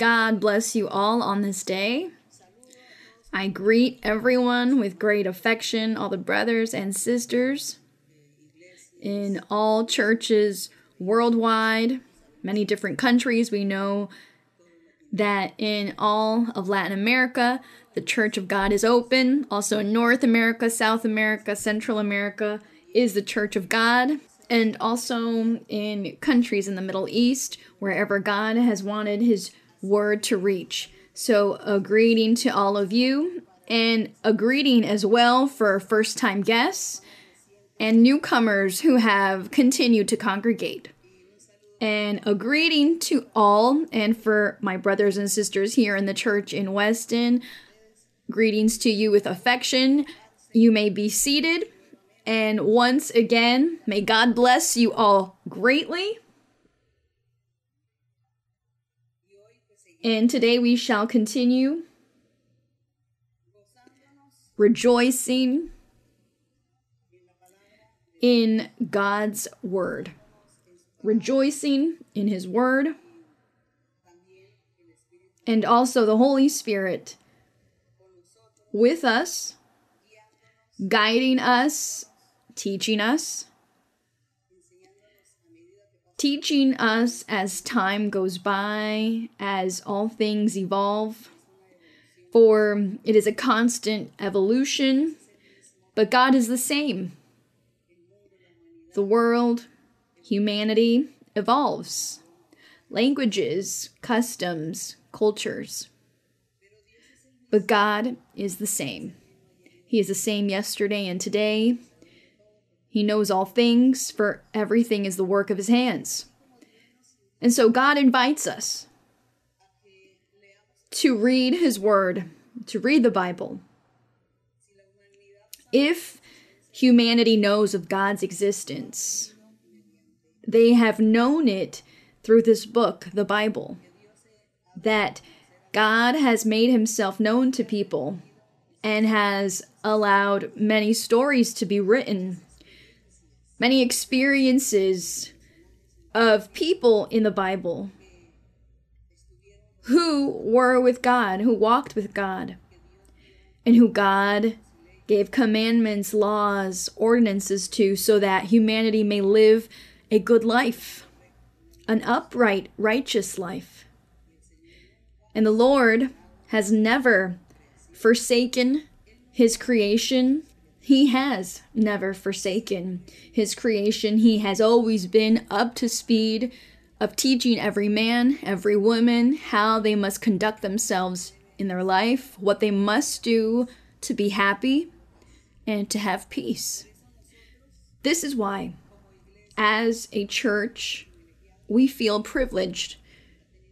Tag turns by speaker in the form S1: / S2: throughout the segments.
S1: God bless you all on this day. I greet everyone with great affection, all the brothers and sisters in all churches worldwide, many different countries. We know that in all of Latin America, the Church of God is open. Also in North America, South America, Central America is the Church of God. And also in countries in the Middle East, wherever God has wanted his word to reach. So, a greeting to all of you, and a greeting as well for first time guests and newcomers who have continued to congregate. And a greeting to all, and for my brothers and sisters here in the church in Weston, greetings to you with affection. You may be seated. And once again, may God bless you all greatly. And today we shall continue rejoicing in God's Word, rejoicing in His Word, and also the Holy Spirit with us, guiding us, teaching us, teaching us as time goes by, as all things evolve. For it is a constant evolution, but God is the same. The world, humanity evolves. Languages, customs, cultures. But God is the same. He is the same yesterday and today, he knows all things, for everything is the work of his hands. And so God invites us to read his word, to read the Bible. If humanity knows of God's existence, they have known it through this book, the Bible, that God has made himself known to people and has allowed many stories to be written many experiences of people in the Bible who were with God, who walked with God, and who God gave commandments, laws, ordinances to so that humanity may live a good life, an upright, righteous life. And the Lord has never forsaken his creation he has never forsaken his creation. He has always been up to speed of teaching every man, every woman, how they must conduct themselves in their life, what they must do to be happy and to have peace. This is why, as a church, we feel privileged,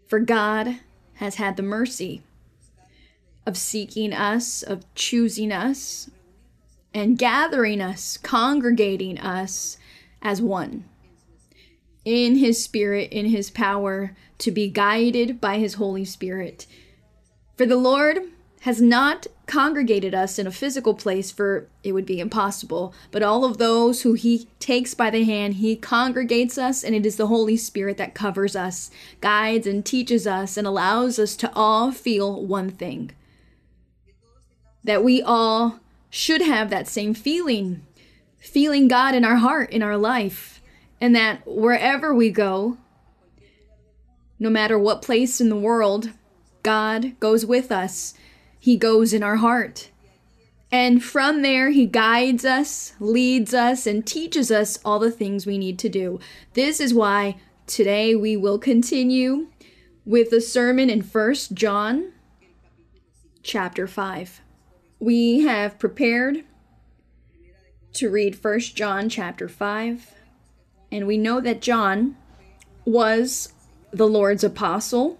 S1: for God has had the mercy of seeking us, of choosing us, and gathering us, congregating us as one. In His Spirit, in His power, to be guided by His Holy Spirit. For the Lord has not congregated us in a physical place, for it would be impossible, but all of those who He takes by the hand, He congregates us, and it is the Holy Spirit that covers us, guides, and teaches us, and allows us to all feel one thing that we all should have that same feeling feeling God in our heart, in our life, and that wherever we go, no matter what place in the world, God goes with us. He goes in our heart. And from there, He guides us, leads us, and teaches us all the things we need to do. This is why today we will continue with the sermon in First John chapter 5 we have prepared to read First John chapter 5 and we know that John was the Lord's apostle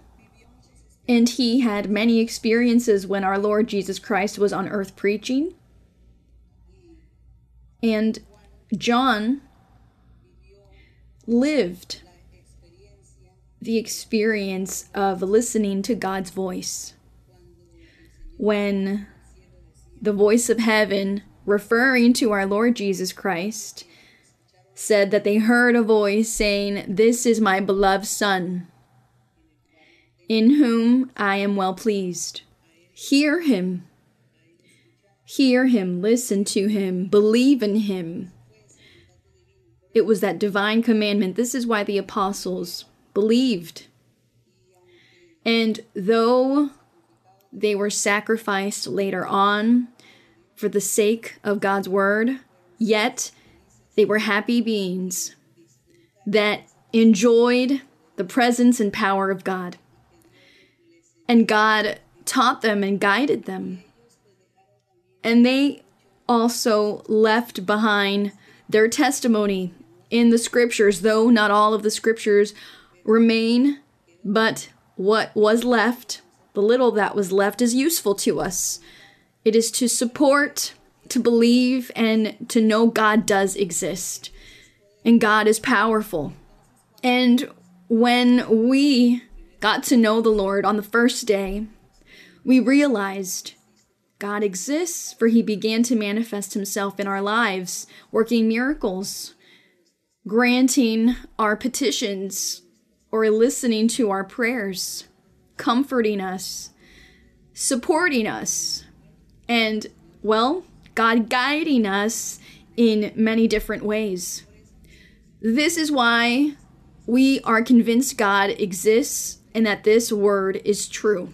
S1: and he had many experiences when our Lord Jesus Christ was on earth preaching. And John lived the experience of listening to God's voice. When the voice of heaven, referring to our Lord Jesus Christ, said that they heard a voice saying, This is my beloved Son, in whom I am well pleased. Hear him. Hear him, listen to him, believe in him. It was that divine commandment. This is why the apostles believed. And though they were sacrificed later on for the sake of God's word, yet they were happy beings that enjoyed the presence and power of God. And God taught them and guided them. And they also left behind their testimony in the scriptures, though not all of the scriptures remain, but what was left, the little that was left, is useful to us. It is to support, to believe, and to know God does exist. And God is powerful. And when we got to know the Lord on the first day, we realized God exists, for he began to manifest himself in our lives, working miracles, granting our petitions, or listening to our prayers, comforting us, supporting us, and, well, God guiding us in many different ways. This is why we are convinced God exists and that this word is true,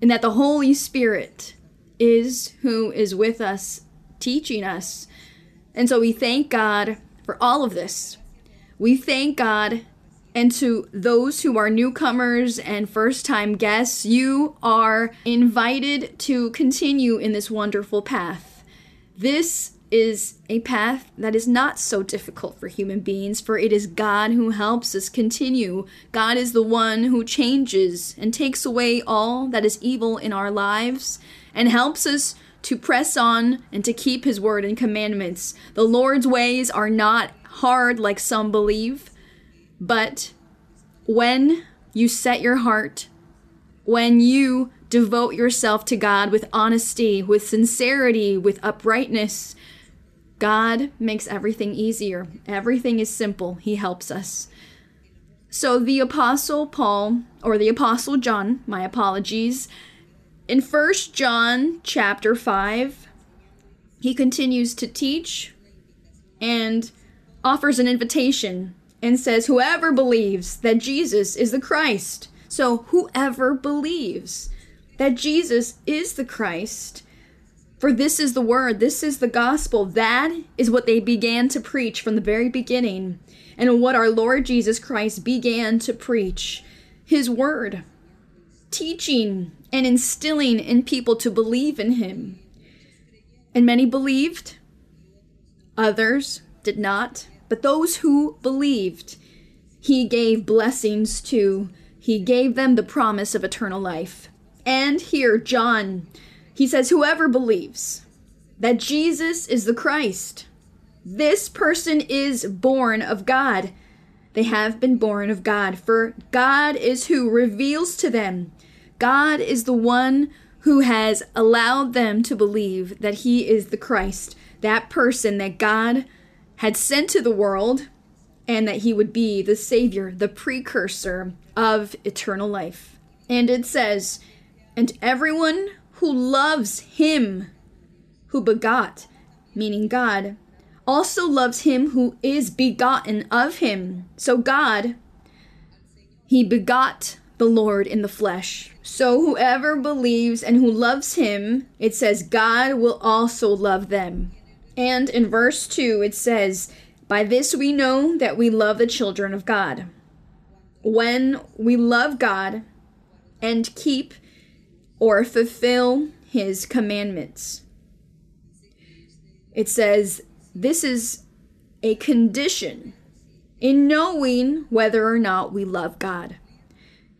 S1: and that the Holy Spirit is who is with us, teaching us. And so we thank God for all of this. We thank God and to those who are newcomers and first time guests, you are invited to continue in this wonderful path. This is a path that is not so difficult for human beings, for it is God who helps us continue. God is the one who changes and takes away all that is evil in our lives and helps us to press on and to keep his word and commandments. The Lord's ways are not hard like some believe, but when you set your heart, when you devote yourself to God with honesty, with sincerity, with uprightness, God makes everything easier. Everything is simple. He helps us. So the apostle Paul or the apostle John, my apologies, in First John chapter 5, he continues to teach and offers an invitation and says whoever believes that Jesus is the Christ. So whoever believes that Jesus is the Christ for this is the word, this is the gospel. That is what they began to preach from the very beginning, and what our Lord Jesus Christ began to preach his word, teaching and instilling in people to believe in him. And many believed, others did not. But those who believed, he gave blessings to. He gave them the promise of eternal life. And here, John he says, Whoever believes that Jesus is the Christ, this person is born of God. They have been born of God, for God is who reveals to them. God is the one who has allowed them to believe that He is the Christ, that person that God had sent to the world, and that He would be the Savior, the precursor of eternal life. And it says, And everyone who loves him who begot, meaning God, also loves him who is begotten of him. So God, he begot the Lord in the flesh. So whoever believes and who loves him, it says, God will also love them. And in verse 2, it says, By this we know that we love the children of God. When we love God and keep or fulfill his commandments. It says, This is a condition in knowing whether or not we love God.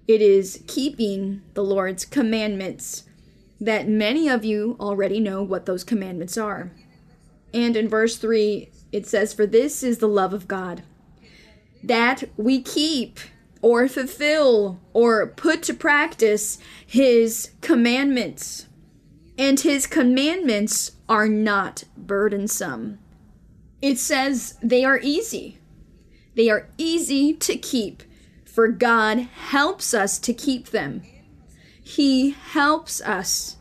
S1: It is keeping the Lord's commandments that many of you already know what those commandments are. And in verse 3, it says, For this is the love of God, that we keep or fulfill or put to practice his commandments. And his commandments are not burdensome. It says they are easy. They are easy to keep. for God helps us to keep them. He helps us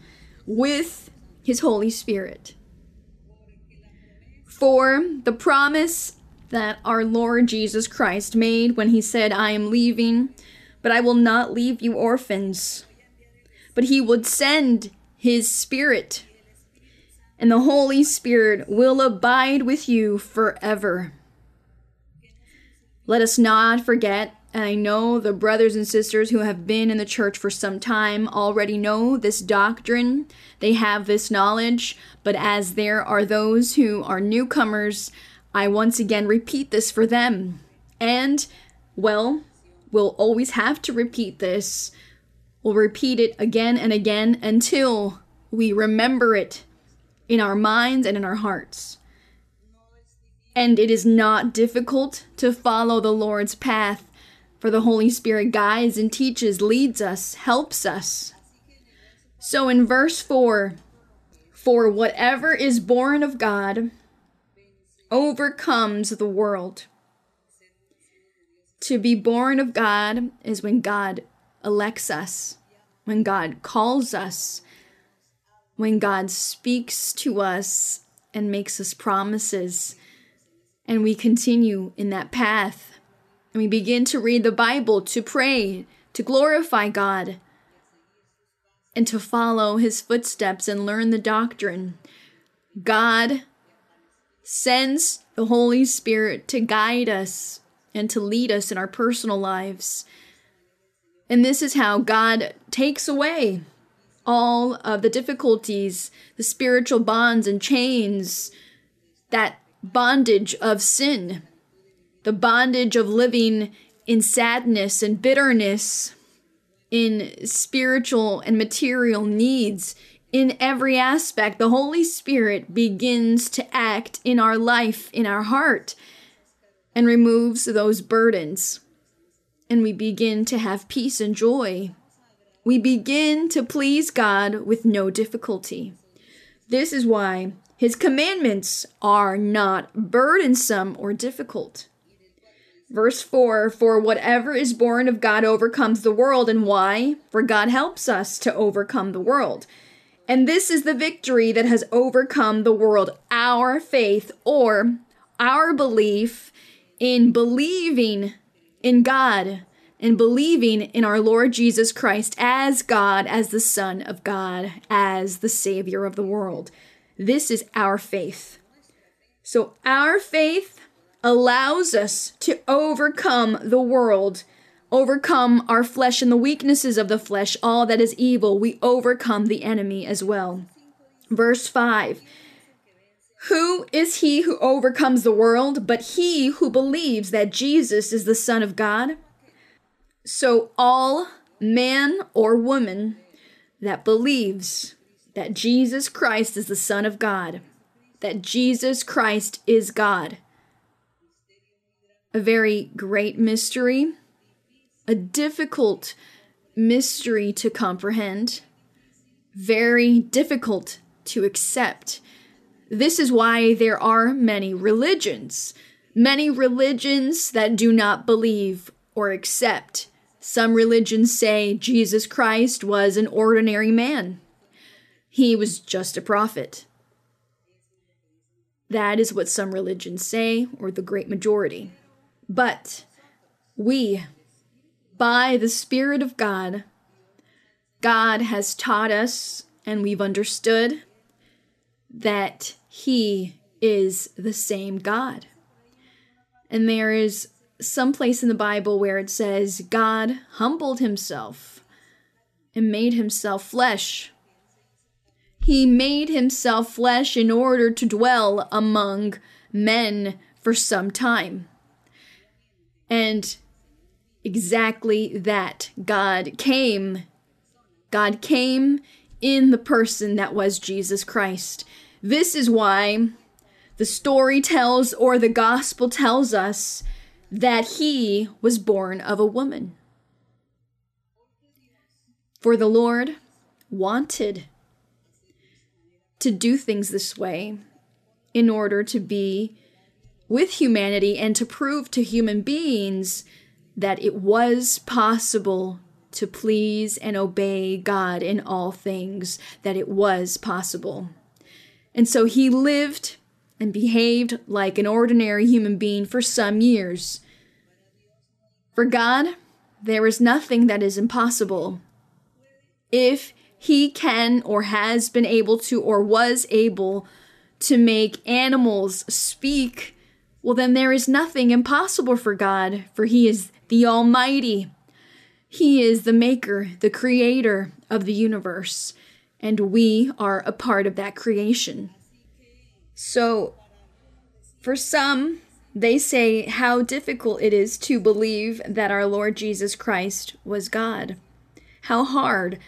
S1: with His Holy Spirit. For the promise that our Lord Jesus Christ made when He said, I am leaving, but I will not leave you orphans. But He would send His Spirit, and the Holy Spirit will abide with you forever. Let us not forget and I know the brothers and sisters who have been in the church for some time already know this doctrine. They have this knowledge. But as there are those who are newcomers, I once again repeat this for them. And, well, we'll always have to repeat this. We'll repeat it again and again until we remember it in our minds and in our hearts. And it is not difficult to follow the Lord's path for the Holy Spirit guides and teaches, leads us, helps us. So in verse 4, for whatever is born of God overcomes the world. To be born of God is when God elects us, when God calls us, when God speaks to us and makes us promises, and we continue in that path and we begin to read the Bible, to pray, to glorify God, and to follow his footsteps and learn the doctrine. God sends the Holy Spirit to guide us and to lead us in our personal lives. And this is how God takes away all of the difficulties, the spiritual bonds and chains, that bondage of sin the bondage of living in sadness and bitterness, in spiritual and material needs, in every aspect. The Holy Spirit begins to act in our life, in our heart, and removes those burdens. And we begin to have peace and joy. We begin to please God with no difficulty. This is why His commandments are not burdensome or difficult. Verse 4 For whatever is born of God overcomes the world. And why? For God helps us to overcome the world. And this is the victory that has overcome the world our faith or our belief in believing in God and believing in our Lord Jesus Christ as God, as the Son of God, as the Savior of the world. This is our faith. So, our faith allows us to overcome the world, overcome our flesh and the weaknesses of the flesh, all that is evil. We overcome the enemy as well. Verse 5 Who is he who overcomes the world but he who believes that Jesus is the Son of God? So, all man or woman that believes that Jesus Christ is the Son of God, that Jesus Christ is God, a very great mystery, a difficult mystery to comprehend, very difficult to accept. This is why there are many religions, many religions that do not believe or accept. Some religions say Jesus Christ was an ordinary man. He was just a prophet. That is what some religions say, or the great majority. But we, by the Spirit of God, God has taught us and we've understood that He is the same God. And there is some place in the Bible where it says, God humbled Himself and made Himself flesh. He made Himself flesh in order to dwell among men for some time. And exactly that. God came. God came in the person that was Jesus Christ. This is why the story tells, or the gospel tells us, that he was born of a woman. For the Lord wanted to do things this way in order to be with humanity and to prove to human beings that it was possible to please and obey God in all things, that it was possible. And so he lived and behaved like an ordinary human being for some years. For God, there is nothing that is impossible. If he can or has been able to or was able to make animals speak, well, then there is nothing impossible for God, for he is the Almighty. He is the maker, the creator of the universe, and we are a part of that creation. So, for some, they say how difficult it is to believe that our Lord Jesus Christ was God. How hard.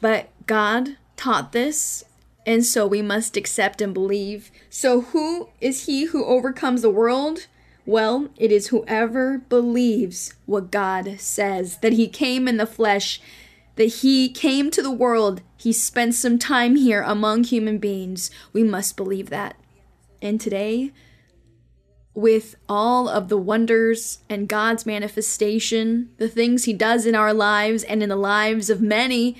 S1: But God taught this, and so we must accept and believe. So, who is he who overcomes the world? Well, it is whoever believes what God says, that he came in the flesh, that he came to the world, he spent some time here among human beings. We must believe that. And today, with all of the wonders and God's manifestation, the things He does in our lives and in the lives of many,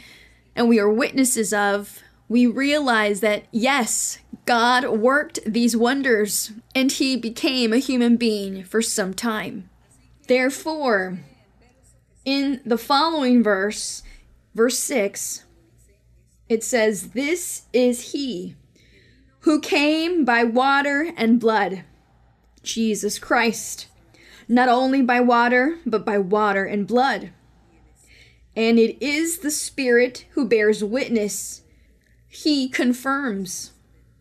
S1: and we are witnesses of, we realize that yes, God worked these wonders and He became a human being for some time. Therefore, in the following verse, verse 6, it says, This is He who came by water and blood, Jesus Christ, not only by water, but by water and blood. And it is the Spirit who bears witness. He confirms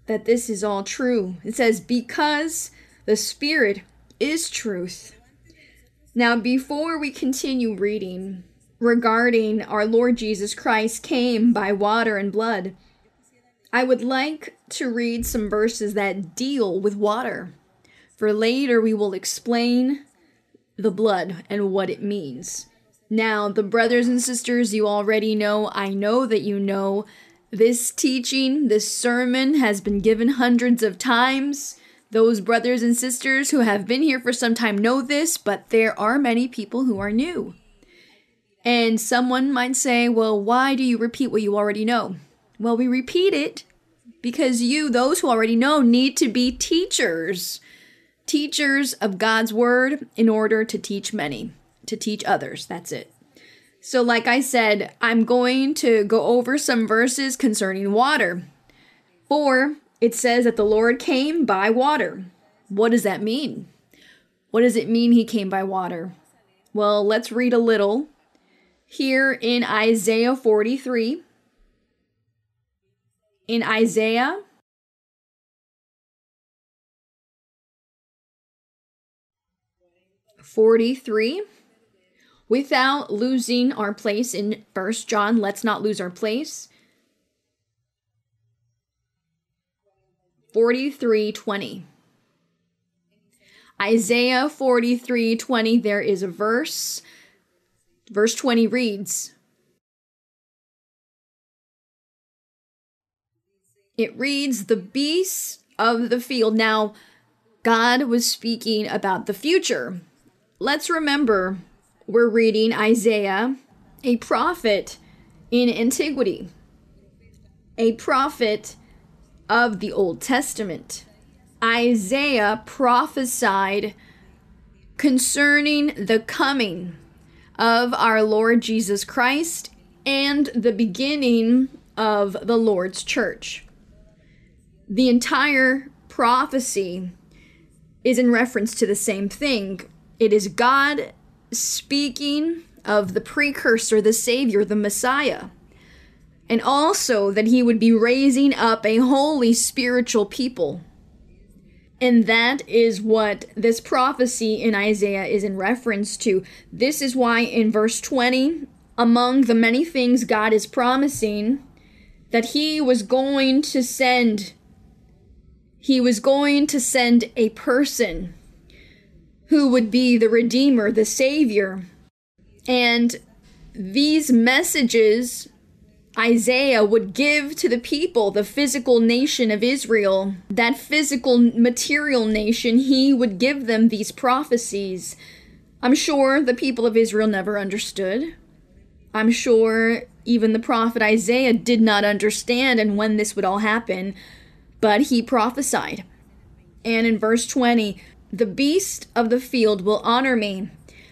S1: that this is all true. It says, Because the Spirit is truth. Now, before we continue reading regarding our Lord Jesus Christ came by water and blood, I would like to read some verses that deal with water. For later we will explain the blood and what it means. Now, the brothers and sisters, you already know, I know that you know, this teaching, this sermon has been given hundreds of times. Those brothers and sisters who have been here for some time know this, but there are many people who are new. And someone might say, well, why do you repeat what you already know? Well, we repeat it because you, those who already know, need to be teachers. Teachers of God's word in order to teach many, to teach others. That's it. So, like I said, I'm going to go over some verses concerning water. For it says that the Lord came by water. What does that mean? What does it mean he came by water? Well, let's read a little. Here in Isaiah 43, in Isaiah Forty-three, without losing our place in First John, let's not lose our place. Forty-three twenty. Isaiah 43 20, there is a verse. Verse 20 reads, It reads, The beasts of the field. Now, God was speaking about the future. Let's remember, we're reading Isaiah, a prophet in antiquity, a prophet of the Old Testament. Isaiah prophesied concerning the coming of our Lord Jesus Christ and the beginning of the Lord's church the entire prophecy is in reference to the same thing. It is God speaking of the precursor, the Savior, the Messiah, and also that he would be raising up a holy spiritual people. And that is what this prophecy in Isaiah is in reference to. This is why in verse 20, among the many things God is promising, that he was going to send he was going to send a person who would be the Redeemer, the Savior. And these messages Isaiah would give to the people, the physical nation of Israel, that physical material nation, he would give them these prophecies I'm sure the people of Israel never understood. I'm sure even the prophet Isaiah did not understand and when this would all happen, but he prophesied. And in verse 20, the beast of the field will honor me.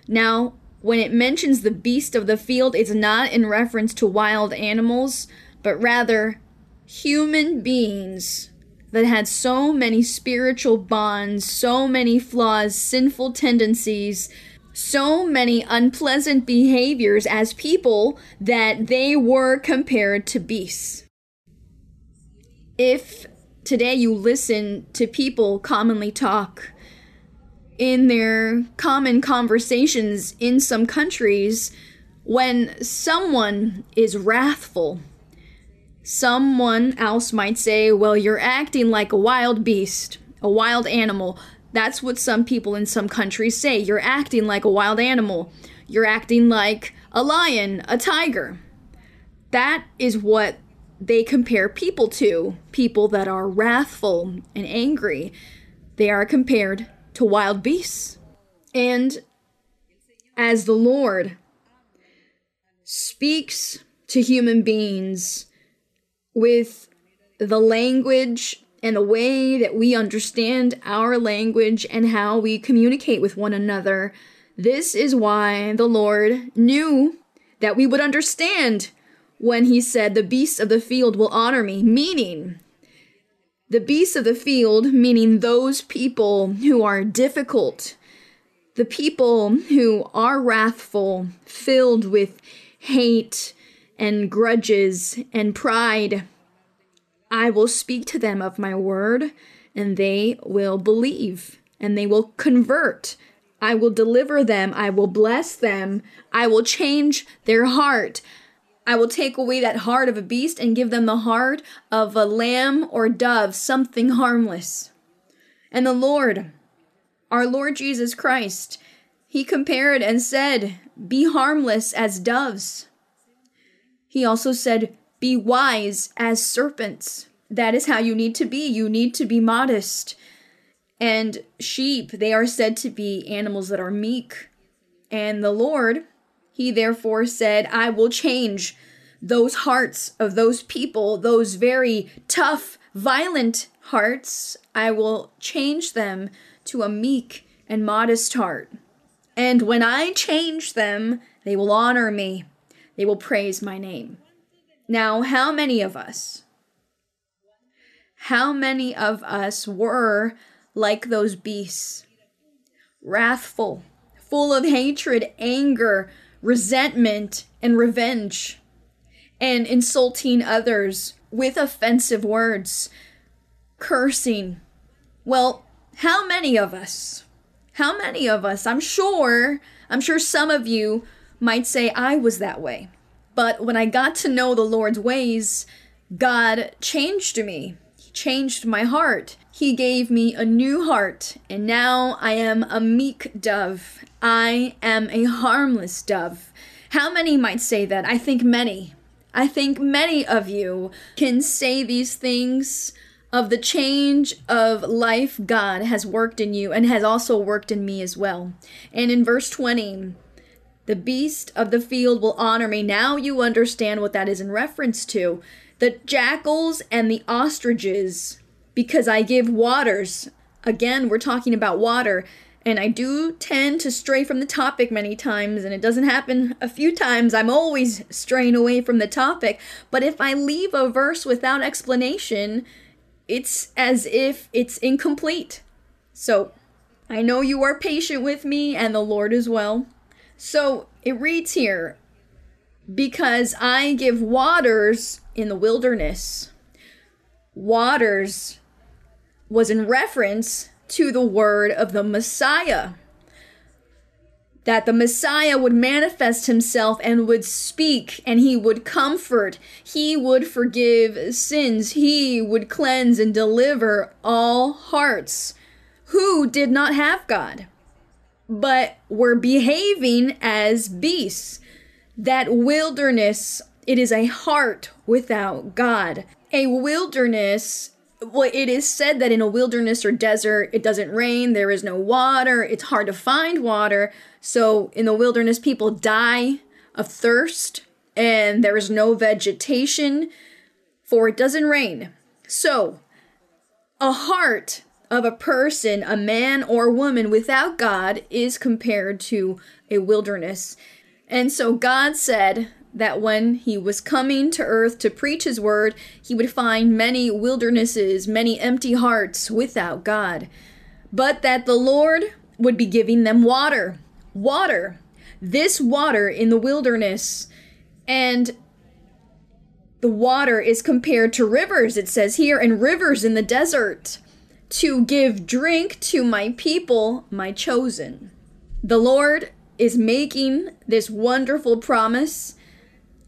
S1: Now, when it mentions the beast of the field, it's not in reference to wild animals, but rather human beings that had so many spiritual bonds, so many flaws, sinful tendencies, so many unpleasant behaviors as people that they were compared to beasts. If today you listen to people commonly talk in their common conversations in some countries, when someone is wrathful, someone else might say, Well, you're acting like a wild beast, a wild animal. That's what some people in some countries say. You're acting like a wild animal. You're acting like a lion, a tiger. That is what they compare people to people that are wrathful and angry. They are compared to wild beasts. And as the Lord speaks to human beings with the language and the way that we understand our language and how we communicate with one another. This is why the Lord knew that we would understand when he said, The beasts of the field will honor me, meaning the beasts of the field, meaning those people who are difficult, the people who are wrathful, filled with hate and grudges and pride I will speak to them of my word, and they will believe, and they will convert. I will deliver them. I will bless them. I will change their heart. I will take away that heart of a beast and give them the heart of a lamb or dove, something harmless. And the Lord, our Lord Jesus Christ, he compared and said, Be harmless as doves. He also said, be wise as serpents. That is how you need to be. You need to be modest. And sheep, they are said to be animals that are meek. And the Lord, he therefore said, I will change those hearts of those people, those very tough, violent hearts. I will change them to a meek and modest heart. And when I change them, they will honor me. They will praise my name. Now, how many of us, how many of us were like those beasts? Wrathful, full of hatred, anger, resentment, and revenge, and insulting others with offensive words, cursing. Well, how many of us? How many of us? I'm sure, I'm sure some of you might say I was that way. But when I got to know the Lord's ways, God changed me. He changed my heart. He gave me a new heart, and now I am a meek dove. I am a harmless dove. How many might say that? I think many. I think many of you can say these things of the change of life God has worked in you and has also worked in me as well. And in verse 20, the beast of the field will honor me. Now you understand what that is in reference to. The jackals and the ostriches, because I give waters. Again, we're talking about water. And I do tend to stray from the topic many times, and it doesn't happen a few times. I'm always straying away from the topic. But if I leave a verse without explanation, it's as if it's incomplete. So I know you are patient with me, and the Lord as well. So it reads here because I give waters in the wilderness. Waters was in reference to the word of the Messiah. That the Messiah would manifest himself and would speak and he would comfort. He would forgive sins. He would cleanse and deliver all hearts who did not have God but were behaving as beasts. That wilderness, it is a heart without God. A wilderness well, it is said that in a wilderness or desert, it doesn't rain, there is no water, it's hard to find water. So in the wilderness, people die of thirst and there is no vegetation, for it doesn't rain. So, a heart of a person, a man or woman without God, is compared to a wilderness. And so God said that when he was coming to earth to preach his word, he would find many wildernesses, many empty hearts without God. But that the Lord would be giving them water. Water. This water in the wilderness. And the water is compared to rivers, it says here, and rivers in the desert to give drink to my people, my chosen. The Lord is making this wonderful promise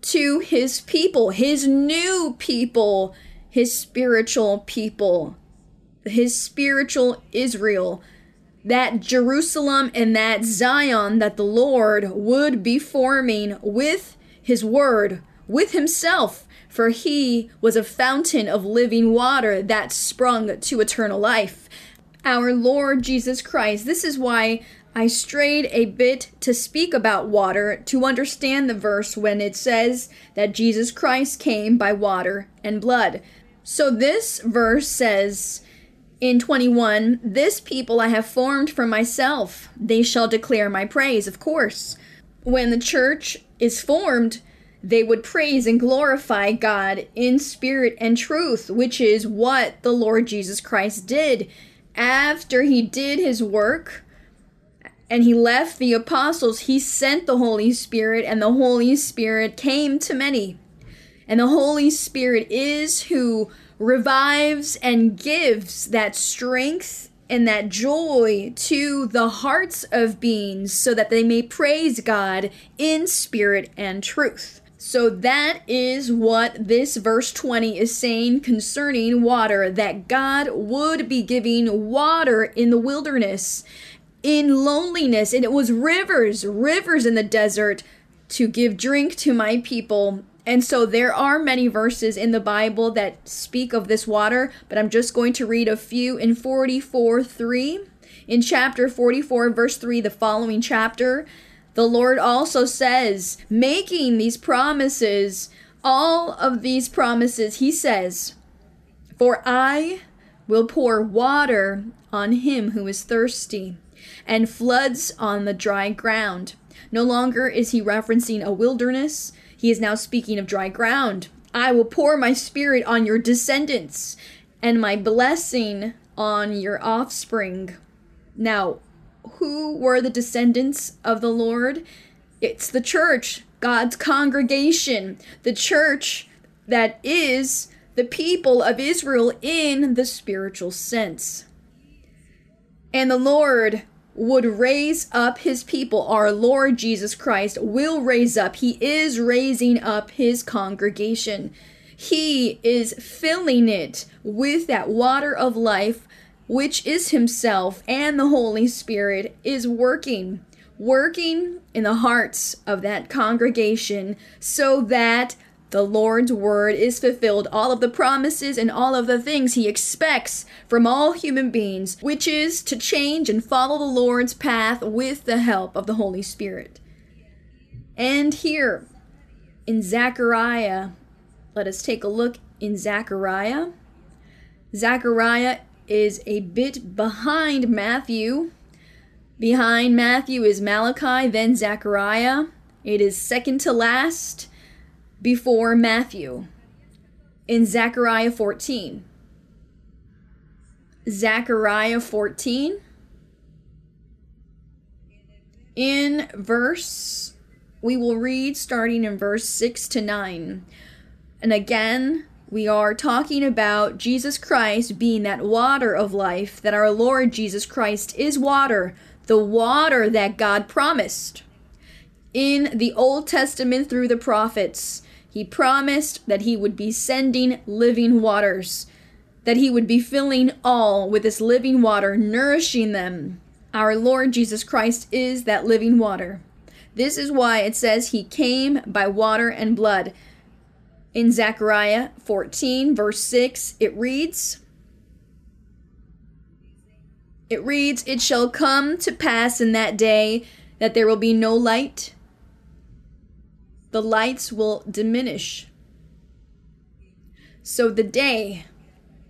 S1: to his people, his new people, his spiritual people, his spiritual Israel, that Jerusalem and that Zion that the Lord would be forming with his word, with himself, for he was a fountain of living water that sprung to eternal life. Our Lord Jesus Christ. This is why I strayed a bit to speak about water to understand the verse when it says that Jesus Christ came by water and blood. So this verse says in 21, This people I have formed for myself, they shall declare my praise, of course. When the church is formed, they would praise and glorify God in spirit and truth, which is what the Lord Jesus Christ did. After he did his work, and he left the apostles, he sent the Holy Spirit, and the Holy Spirit came to many. And the Holy Spirit is who revives and gives that strength and that joy to the hearts of beings so that they may praise God in spirit and truth. So that is what this verse 20 is saying concerning water that God would be giving water in the wilderness in loneliness, and it was rivers, rivers in the desert to give drink to my people. And so there are many verses in the Bible that speak of this water, but I'm just going to read a few in 44 3. In chapter 44, verse 3, the following chapter, the Lord also says, making these promises, all of these promises, He says, For I will pour water on him who is thirsty and floods on the dry ground. No longer is he referencing a wilderness, he is now speaking of dry ground. I will pour my spirit on your descendants and my blessing on your offspring. Now, who were the descendants of the Lord? It's the church, God's congregation, the church that is the people of Israel in the spiritual sense. And the Lord would raise up his people. Our Lord Jesus Christ will raise up. He is raising up his congregation. He is filling it with that water of life, which is himself, and the Holy Spirit is working, working in the hearts of that congregation so that the Lord's word is fulfilled, all of the promises and all of the things he expects from all human beings, which is to change and follow the Lord's path with the help of the Holy Spirit. And here in Zechariah, let us take a look in Zechariah. Zechariah is a bit behind Matthew. Behind Matthew is Malachi, then Zechariah. It is second to last before Matthew in Zechariah 14. Zechariah 14 in verse we will read starting in verse 6 to 9. And again, we are talking about Jesus Christ being that water of life, that our Lord Jesus Christ is water, the water that God promised. In the Old Testament through the prophets, he promised that he would be sending living waters, that he would be filling all with this living water, nourishing them. Our Lord Jesus Christ is that living water. This is why it says he came by water and blood. In Zechariah 14, verse 6, it reads, It reads, It shall come to pass in that day that there will be no light. The lights will diminish. So the day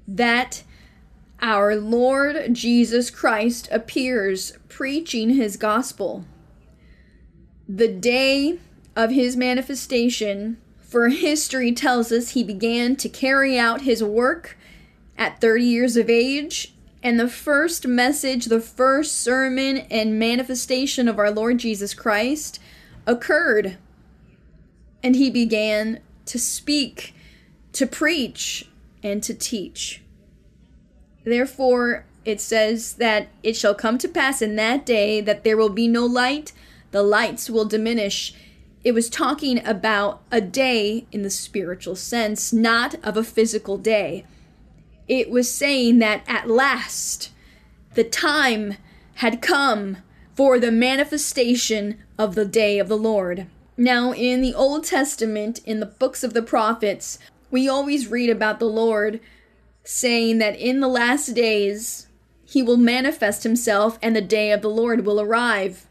S1: that our Lord Jesus Christ appears preaching his gospel, the day of his manifestation, for history tells us he began to carry out his work at 30 years of age. And the first message, the first sermon and manifestation of our Lord Jesus Christ occurred. And he began to speak, to preach, and to teach. Therefore, it says that it shall come to pass in that day that there will be no light, the lights will diminish. It was talking about a day in the spiritual sense, not of a physical day. It was saying that at last the time had come for the manifestation of the day of the Lord. Now, in the Old Testament, in the books of the prophets, we always read about the Lord saying that in the last days he will manifest himself and the day of the Lord will arrive,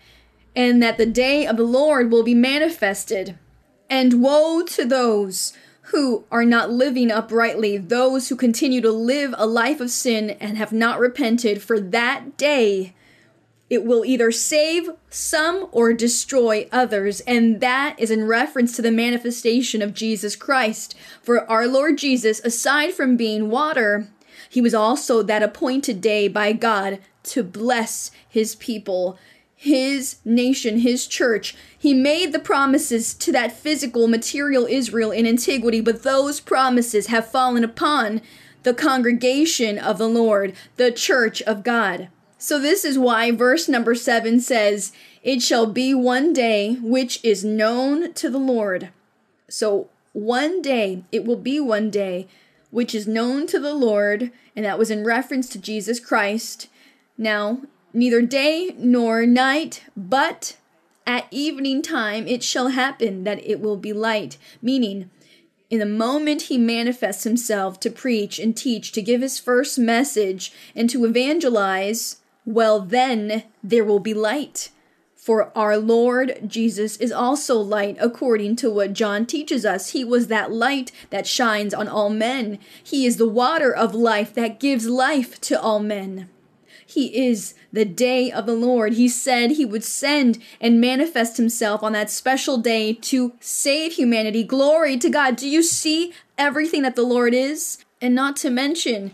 S1: and that the day of the Lord will be manifested. And woe to those who are not living uprightly, those who continue to live a life of sin and have not repented, for that day it will either save some or destroy others. And that is in reference to the manifestation of Jesus Christ. For our Lord Jesus, aside from being water, he was also that appointed day by God to bless his people, his nation, his church. He made the promises to that physical, material Israel in antiquity, but those promises have fallen upon the congregation of the Lord, the church of God. So, this is why verse number seven says, It shall be one day which is known to the Lord. So, one day, it will be one day which is known to the Lord, and that was in reference to Jesus Christ. Now, neither day nor night, but at evening time it shall happen that it will be light, meaning, in the moment he manifests himself to preach and teach, to give his first message, and to evangelize, well, then there will be light. For our Lord Jesus is also light, according to what John teaches us. He was that light that shines on all men. He is the water of life that gives life to all men. He is the day of the Lord. He said he would send and manifest himself on that special day to save humanity. Glory to God. Do you see everything that the Lord is? And not to mention,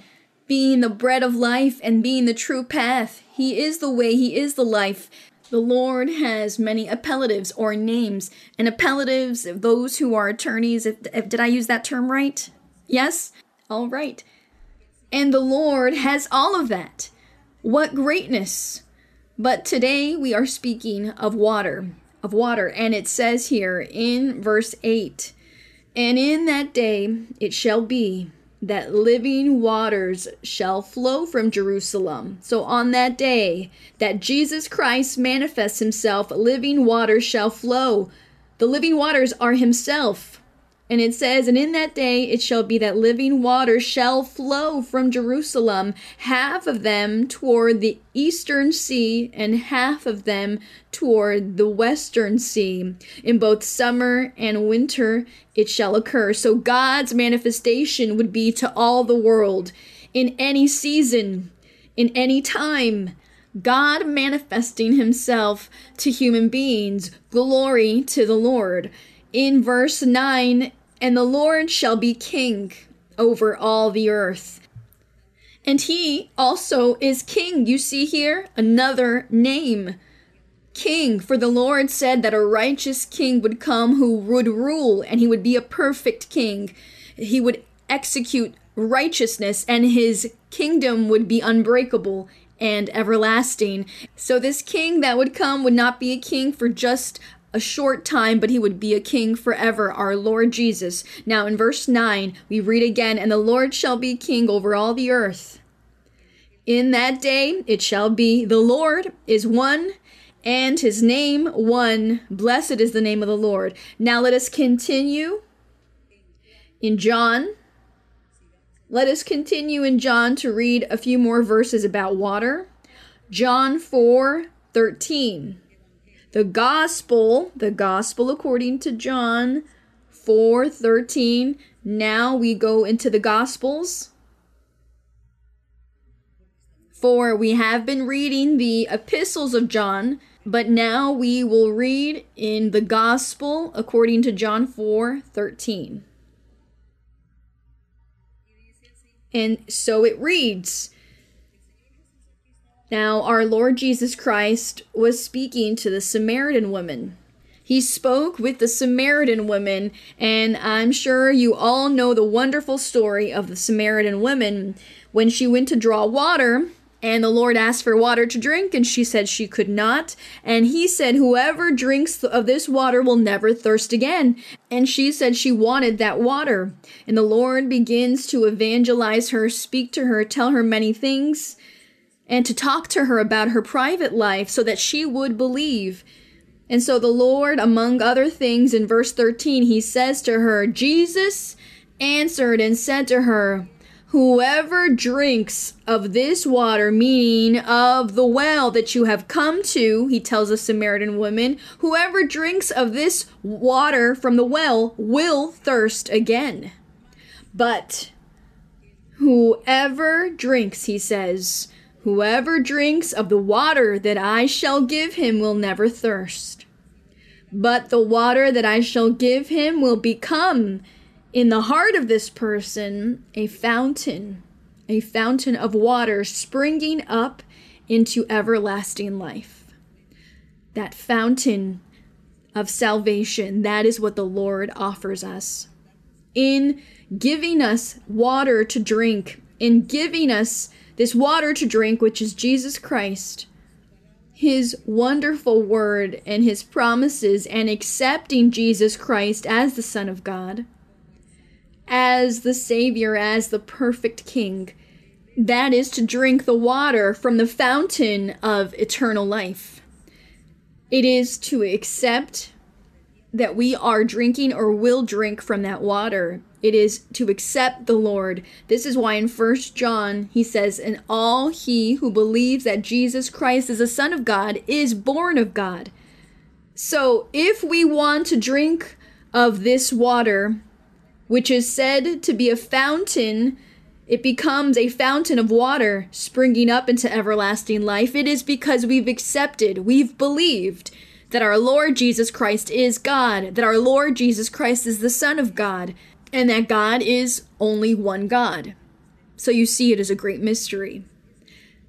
S1: being the bread of life and being the true path. He is the way, He is the life. The Lord has many appellatives or names, and appellatives, of those who are attorneys, if, if, did I use that term right? Yes? All right. And the Lord has all of that. What greatness! But today we are speaking of water, of water, and it says here in verse 8 And in that day it shall be that living waters shall flow from Jerusalem. So on that day that Jesus Christ manifests himself, living waters shall flow. The living waters are himself. And it says, And in that day it shall be that living water shall flow from Jerusalem, half of them toward the eastern sea, and half of them toward the western sea. In both summer and winter it shall occur. So God's manifestation would be to all the world in any season, in any time. God manifesting himself to human beings. Glory to the Lord. In verse 9, and the Lord shall be king over all the earth. And he also is king. You see here another name. King, for the Lord said that a righteous king would come who would rule, and he would be a perfect king. He would execute righteousness, and his kingdom would be unbreakable and everlasting. So, this king that would come would not be a king for just a short time, but he would be a king forever, our Lord Jesus. Now, in verse 9, we read again, And the Lord shall be king over all the earth. In that day it shall be, The Lord is one, and his name one. Blessed is the name of the Lord. Now, let us continue in John. Let us continue in John to read a few more verses about water. John 4 13. The gospel, the gospel according to John 4 13. Now we go into the gospels. For we have been reading the epistles of John, but now we will read in the gospel according to John 4 13. And so it reads Now our Lord Jesus Christ was speaking to the Samaritan woman. He spoke with the Samaritan woman, and I'm sure you all know the wonderful story of the Samaritan woman when she went to draw water and the Lord asked for water to drink, and she said she could not. And he said, Whoever drinks of this water will never thirst again. And she said she wanted that water. And the Lord begins to evangelize her, speak to her, tell her many things, and to talk to her about her private life so that she would believe. And so the Lord, among other things, in verse 13, he says to her, Jesus answered and said to her, Whoever drinks of this water, meaning of the well that you have come to, he tells the Samaritan woman, whoever drinks of this water from the well will thirst again. But whoever drinks, he says, whoever drinks of the water that I shall give him will never thirst. But the water that I shall give him will become in the heart of this person a fountain, a fountain of water springing up into everlasting life. That fountain of salvation, that is what the Lord offers us. In giving us water to drink, in giving us this water to drink, which is Jesus Christ, his wonderful word and his promises, and accepting Jesus Christ as the Son of God as the Savior, as the perfect King. That is to drink the water from the fountain of eternal life. It is to accept that we are drinking or will drink from that water. It is to accept the Lord. This is why in First John he says, And all he who believes that Jesus Christ is the Son of God is born of God. So if we want to drink of this water, which is said to be a fountain, it becomes a fountain of water springing up into everlasting life. It is because we've accepted, we've believed that our Lord Jesus Christ is God, that our Lord Jesus Christ is the Son of God, and that God is only one God. So you see, it is a great mystery.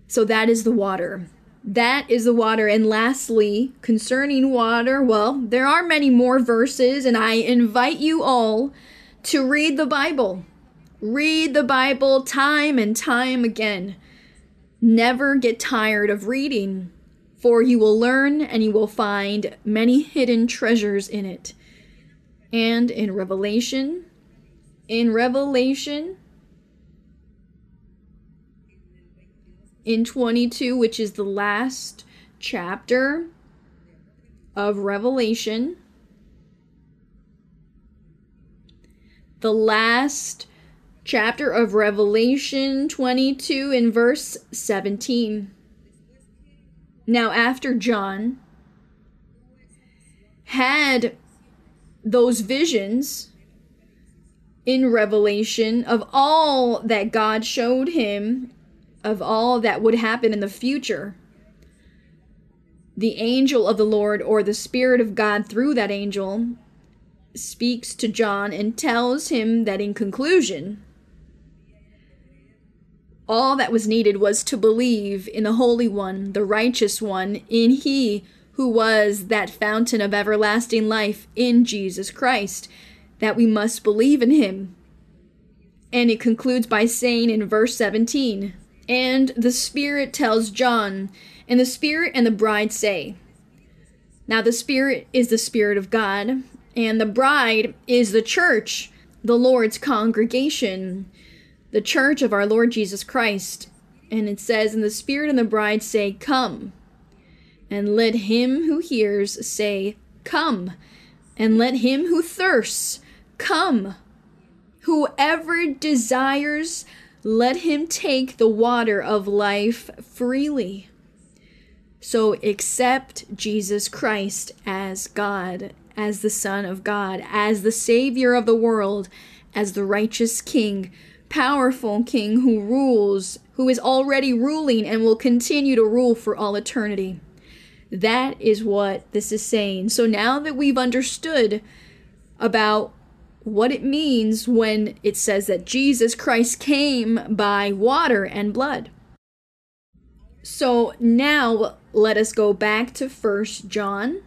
S1: So that is the water. That is the water. And lastly, concerning water, well, there are many more verses, and I invite you all to read the Bible. Read the Bible time and time again. Never get tired of reading, for you will learn and you will find many hidden treasures in it. And in Revelation, in Revelation, in 22, which is the last chapter of Revelation, the last chapter of Revelation 22 in verse 17. Now, after John had those visions in Revelation of all that God showed him, of all that would happen in the future, the angel of the Lord, or the Spirit of God through that angel, speaks to John and tells him that in conclusion, all that was needed was to believe in the Holy One, the Righteous One, in He who was that fountain of everlasting life in Jesus Christ, that we must believe in Him. And it concludes by saying in verse 17, And the Spirit tells John, and the Spirit and the bride say, Now the Spirit is the Spirit of God, and the bride is the church, the Lord's congregation, the church of our Lord Jesus Christ. And it says, And the Spirit and the bride say, Come. And let him who hears say, Come. And let him who thirsts come. Whoever desires, let him take the water of life freely. So accept Jesus Christ as God, as the Son of God, as the Savior of the world, as the righteous King, powerful King who rules, who is already ruling and will continue to rule for all eternity. That is what this is saying. So now that we've understood about what it means when it says that Jesus Christ came by water and blood. So now let us go back to First John.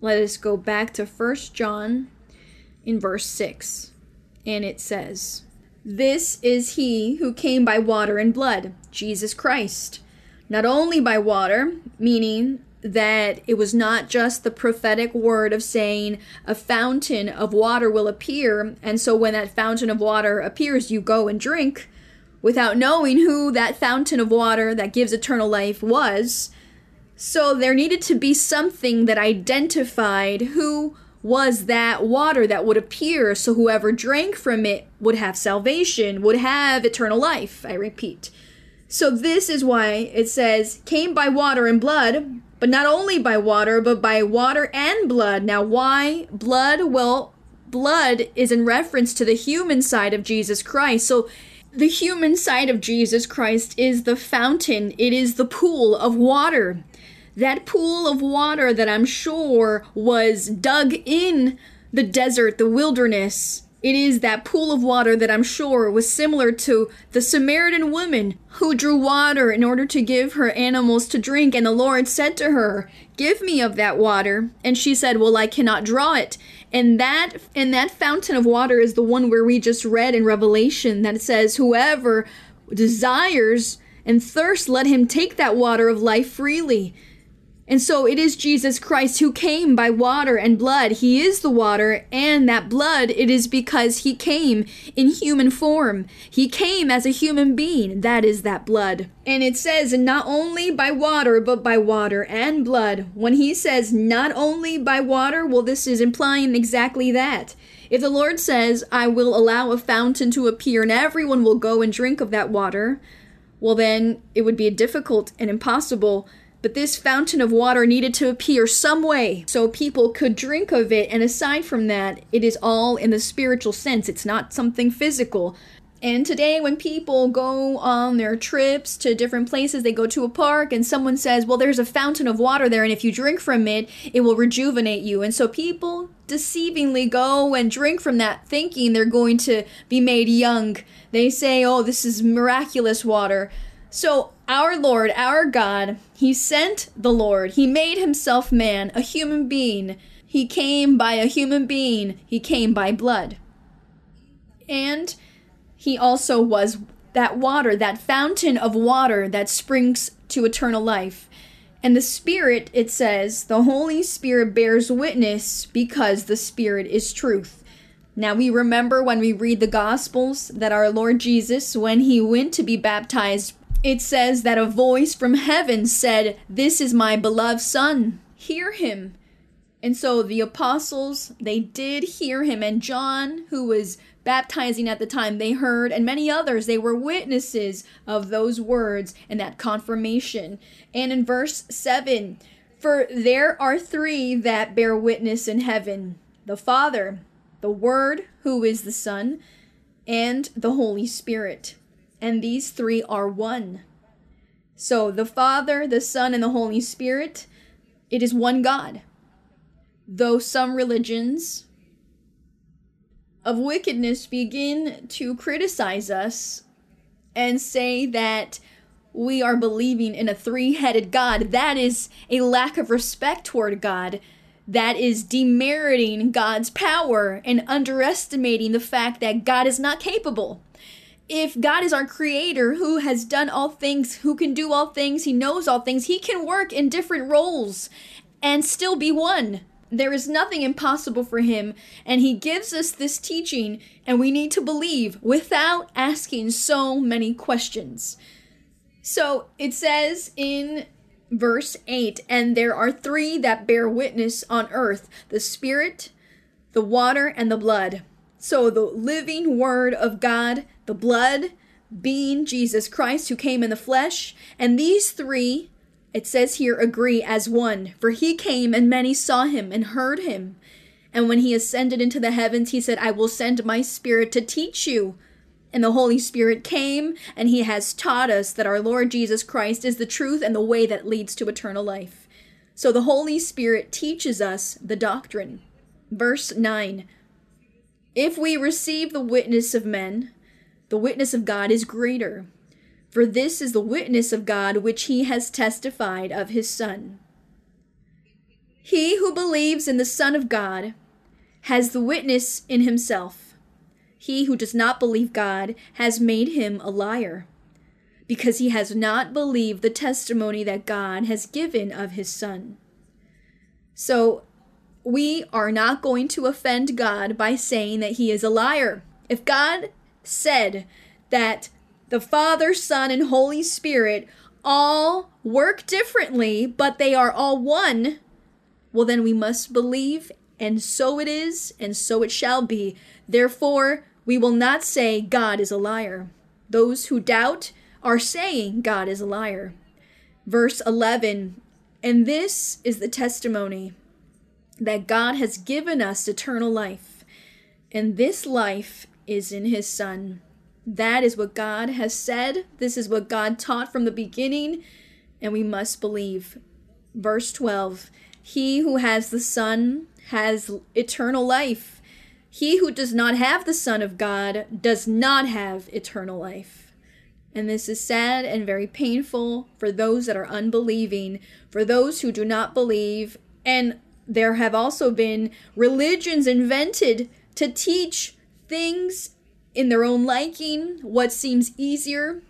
S1: Let us go back to First John in verse 6. And it says, This is he who came by water and blood, Jesus Christ. Not only by water, meaning that it was not just the prophetic word of saying a fountain of water will appear, and so when that fountain of water appears, you go and drink without knowing who that fountain of water that gives eternal life was. So there needed to be something that identified who was that water that would appear so whoever drank from it would have salvation, would have eternal life. I repeat. So this is why it says, came by water and blood, but not only by water, but by water and blood. Now, why blood? Well, blood is in reference to the human side of Jesus Christ. So, the human side of Jesus Christ is the fountain, it is the pool of water. That pool of water that I'm sure was dug in the desert, the wilderness, it is that pool of water that I'm sure was similar to the Samaritan woman who drew water in order to give her animals to drink. And the Lord said to her, Give me of that water. And she said, Well, I cannot draw it. And that and that fountain of water is the one where we just read in Revelation that it says, Whoever desires and thirsts, let him take that water of life freely. And so it is Jesus Christ who came by water and blood. He is the water, and that blood, it is because he came in human form. He came as a human being. That is that blood. And it says, not only by water, but by water and blood. When he says, not only by water, well, this is implying exactly that. If the Lord says, I will allow a fountain to appear and everyone will go and drink of that water, well, then it would be difficult and impossible but this fountain of water needed to appear some way so people could drink of it. And aside from that, it is all in the spiritual sense, it's not something physical. And today, when people go on their trips to different places, they go to a park and someone says, Well, there's a fountain of water there, and if you drink from it, it will rejuvenate you. And so people deceivingly go and drink from that, thinking they're going to be made young. They say, Oh, this is miraculous water. So, our Lord, our God, He sent the Lord. He made Himself man, a human being. He came by a human being. He came by blood. And He also was that water, that fountain of water that springs to eternal life. And the Spirit, it says, the Holy Spirit bears witness because the Spirit is truth. Now we remember when we read the Gospels that our Lord Jesus, when he went to be baptized it says that a voice from heaven said, This is my beloved Son, hear him. And so the apostles, they did hear him. And John, who was baptizing at the time, they heard, and many others, they were witnesses of those words and that confirmation. And in verse 7, for there are three that bear witness in heaven the Father, the Word, who is the Son, and the Holy Spirit and these three are one. So the Father, the Son, and the Holy Spirit, it is one God. Though some religions of wickedness begin to criticize us and say that we are believing in a three headed God, that is a lack of respect toward God. That is demeriting God's power and underestimating the fact that God is not capable if God is our creator who has done all things, who can do all things, he knows all things, he can work in different roles and still be one. There is nothing impossible for him, and he gives us this teaching, and we need to believe without asking so many questions. So it says in verse 8 And there are three that bear witness on earth the Spirit, the water, and the blood. So the living Word of God the blood being Jesus Christ who came in the flesh, and these three it says here, agree as one. For he came, and many saw him and heard him. And when he ascended into the heavens, he said, I will send my Spirit to teach you. And the Holy Spirit came, and he has taught us that our Lord Jesus Christ is the truth and the way that leads to eternal life. So the Holy Spirit teaches us the doctrine. Verse 9 If we receive the witness of men, the witness of God is greater. For this is the witness of God which he has testified of his Son. He who believes in the Son of God has the witness in himself. He who does not believe God has made him a liar, because he has not believed the testimony that God has given of his Son. So, we are not going to offend God by saying that he is a liar. If God said that the Father, Son, and Holy Spirit all work differently, but they are all one, well, then we must believe and so it is, and so it shall be. Therefore, we will not say God is a liar. Those who doubt are saying God is a liar. Verse 11 And this is the testimony that God has given us eternal life, and this life is in His Son. That is what God has said. This is what God taught from the beginning, and we must believe. Verse 12 He who has the Son has eternal life. He who does not have the Son of God does not have eternal life. And this is sad and very painful for those that are unbelieving, for those who do not believe. And there have also been religions invented to teach things in their own liking, what seems easier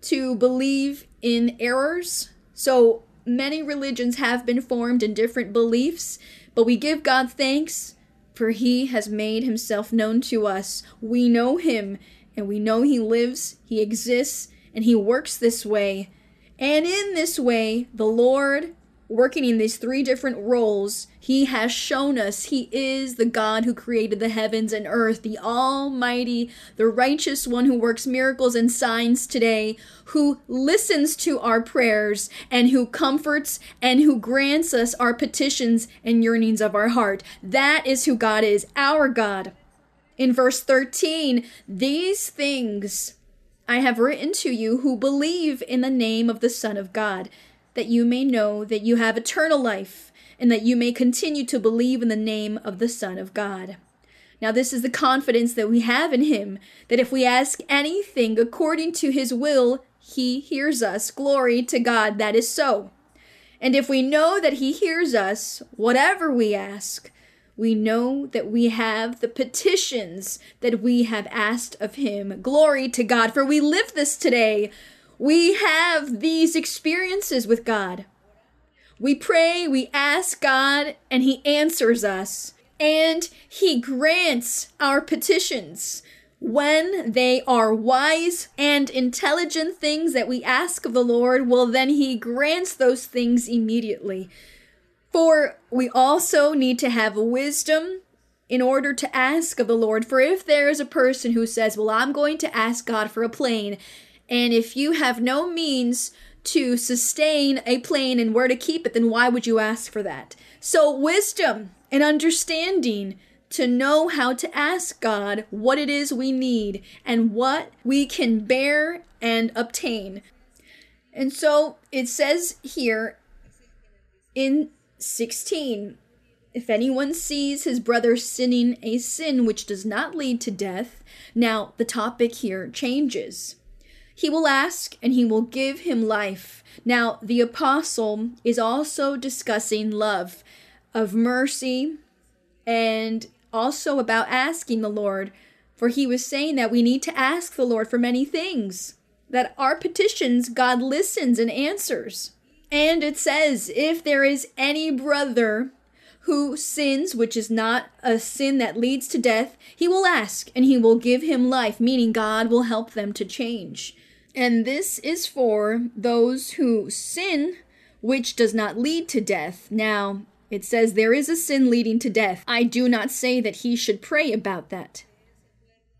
S1: to believe in errors. So many religions have been formed in different beliefs but we give God thanks, for he has made himself known to us. We know him, and we know he lives, he exists, and he works this way. And in this way, the Lord working in these three different roles, he has shown us he is the God who created the heavens and earth, the Almighty, the righteous one who works miracles and signs today, who listens to our prayers and who comforts and who grants us our petitions and yearnings of our heart. That is who God is, our God. In verse 13, these things I have written to you who believe in the name of the Son of God that you may know that you have eternal life, and that you may continue to believe in the name of the Son of God. Now, this is the confidence that we have in Him, that if we ask anything according to His will, He hears us. Glory to God, that is so. And if we know that He hears us, whatever we ask, we know that we have the petitions that we have asked of Him. Glory to God, for we live this today. We have these experiences with God. We pray, we ask God, and He answers us. And He grants our petitions when they are wise and intelligent things that we ask of the Lord, well, then He grants those things immediately. For we also need to have wisdom in order to ask of the Lord. For if there is a person who says, Well, I'm going to ask God for a plane, and if you have no means to sustain a plane and where to keep it, then why would you ask for that? So, wisdom and understanding to know how to ask God what it is we need and what we can bear and obtain. And so it says here in 16 if anyone sees his brother sinning a sin which does not lead to death, now the topic here changes. He will ask and he will give him life. Now, the apostle is also discussing love, of mercy, and also about asking the Lord. For he was saying that we need to ask the Lord for many things, that our petitions God listens and answers. And it says, if there is any brother who sins, which is not a sin that leads to death, he will ask and he will give him life, meaning God will help them to change. And this is for those who sin, which does not lead to death. Now, it says there is a sin leading to death. I do not say that he should pray about that.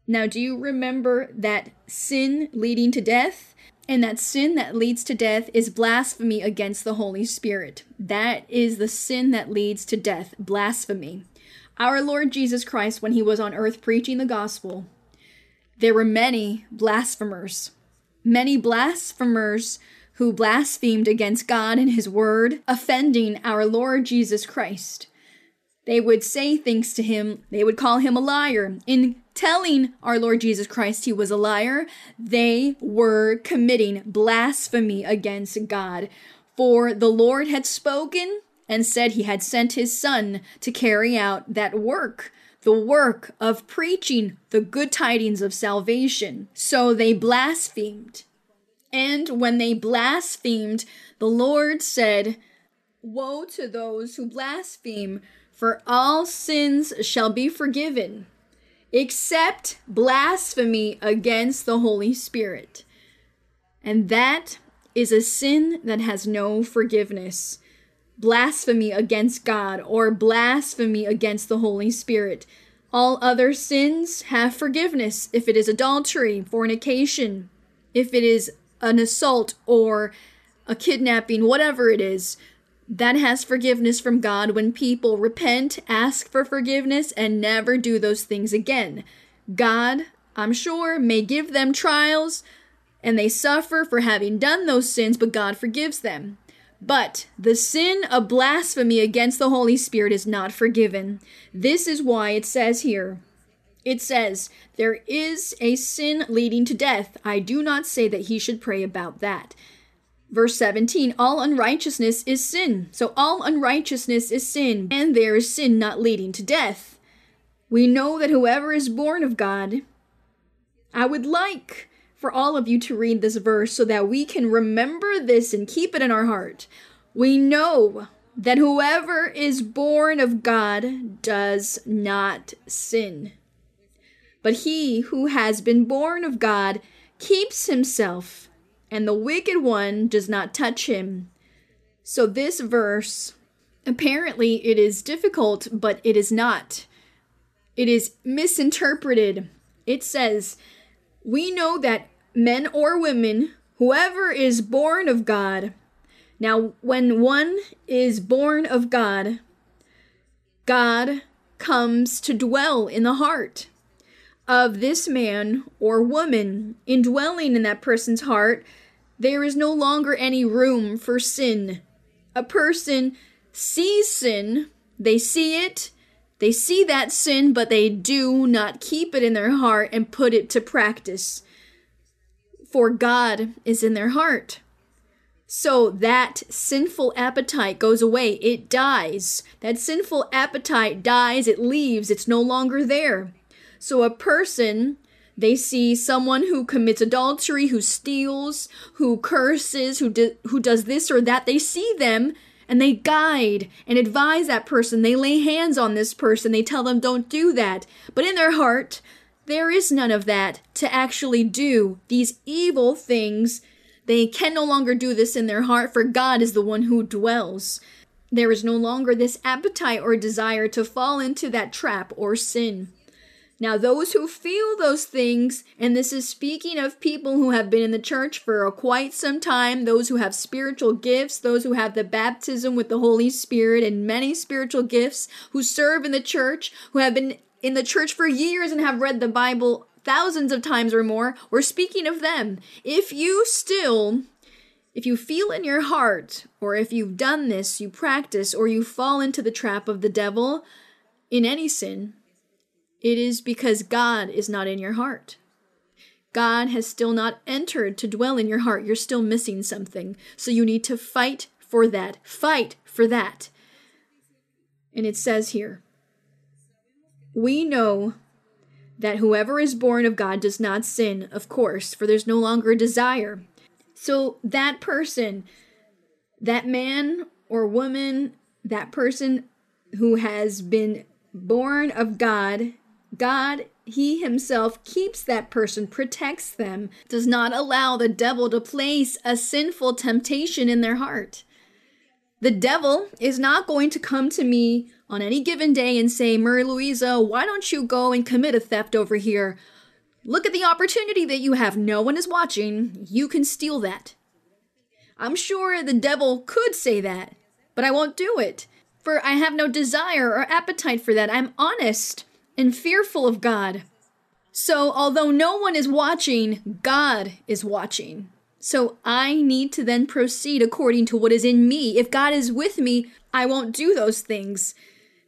S1: Now, do you remember that sin leading to death? And that sin that leads to death is blasphemy against the Holy Spirit. That is the sin that leads to death, blasphemy. Our Lord Jesus Christ, when he was on earth preaching the gospel, there were many blasphemers. Many blasphemers who blasphemed against God and his word, offending our Lord Jesus Christ. They would say things to him, they would call him a liar. In telling our Lord Jesus Christ he was a liar, they were committing blasphemy against God. For the Lord had spoken and said he had sent his Son to carry out that work the work of preaching the good tidings of salvation. So they blasphemed. And when they blasphemed, the Lord said, Woe to those who blaspheme, for all sins shall be forgiven, except blasphemy against the Holy Spirit. And that is a sin that has no forgiveness. Blasphemy against God or blasphemy against the Holy Spirit. All other sins have forgiveness if it is adultery, fornication, if it is an assault or a kidnapping, whatever it is that has forgiveness from God when people repent, ask for forgiveness, and never do those things again. God, I'm sure, may give them trials and they suffer for having done those sins, but God forgives them. But the sin of blasphemy against the Holy Spirit is not forgiven. This is why it says here, it says, There is a sin leading to death. I do not say that he should pray about that. Verse 17 All unrighteousness is sin. So all unrighteousness is sin, and there is sin not leading to death. We know that whoever is born of God, I would like for all of you to read this verse so that we can remember this and keep it in our heart. We know that whoever is born of God does not sin. But he who has been born of God keeps himself and the wicked one does not touch him. So, this verse, apparently, it is difficult, but it is not. It is misinterpreted. It says, We know that men or women, whoever is born of God, now, when one is born of God, God comes to dwell in the heart of this man or woman indwelling in that person's heart there is no longer any room for sin. A person sees sin, they see it, they see that sin, but they do not keep it in their heart and put it to practice. For God is in their heart. So that sinful appetite goes away. It dies. That sinful appetite dies. It leaves. It's no longer there. So a person they see someone who commits adultery, who steals, who curses, who do, who does this or that. They see them and they guide and advise that person. They lay hands on this person. They tell them don't do that. But in their heart, there is none of that to actually do these evil things. They can no longer do this in their heart, for God is the one who dwells. There is no longer this appetite or desire to fall into that trap or sin. Now, those who feel those things, and this is speaking of people who have been in the church for quite some time, those who have spiritual gifts, those who have the baptism with the Holy Spirit and many spiritual gifts, who serve in the church, who have been in the church for years and have read the Bible thousands of times or more, we're speaking of them. If you still if you feel in your heart, or if you've done this, you practice, or you fall into the trap of the devil in any sin, it is because God is not in your heart. God has still not entered to dwell in your heart. You're still missing something. So you need to fight for that. Fight for that. And it says here We know that whoever is born of God does not sin, of course, for there's no longer a desire. So that person, that man or woman, that person who has been born of God God, He Himself keeps that person, protects them, does not allow the devil to place a sinful temptation in their heart. The devil is not going to come to me on any given day and say, Maria Luisa, why don't you go and commit a theft over here? Look at the opportunity that you have. No one is watching. You can steal that. I'm sure the devil could say that, but I won't do it. For I have no desire or appetite for that. I'm honest and fearful of God. So, although no one is watching, God is watching. So, I need to then proceed according to what is in me. If God is with me, I won't do those things.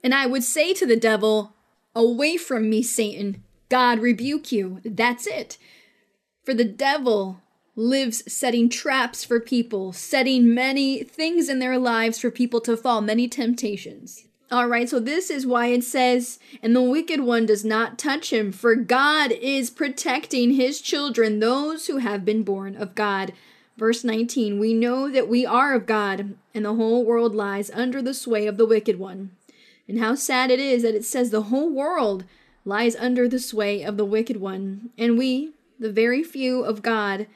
S1: And I would say to the devil, Away from me, Satan. God rebuke you. That's it. For the devil lives setting traps for people, setting many things in their lives for people to fall, many temptations. All right, so this is why it says, and the wicked one does not touch him, for God is protecting his children, those who have been born of God. Verse 19, we know that we are of God, and the whole world lies under the sway of the wicked one. And how sad it is that it says the whole world lies under the sway of the wicked one, and we, the very few of God,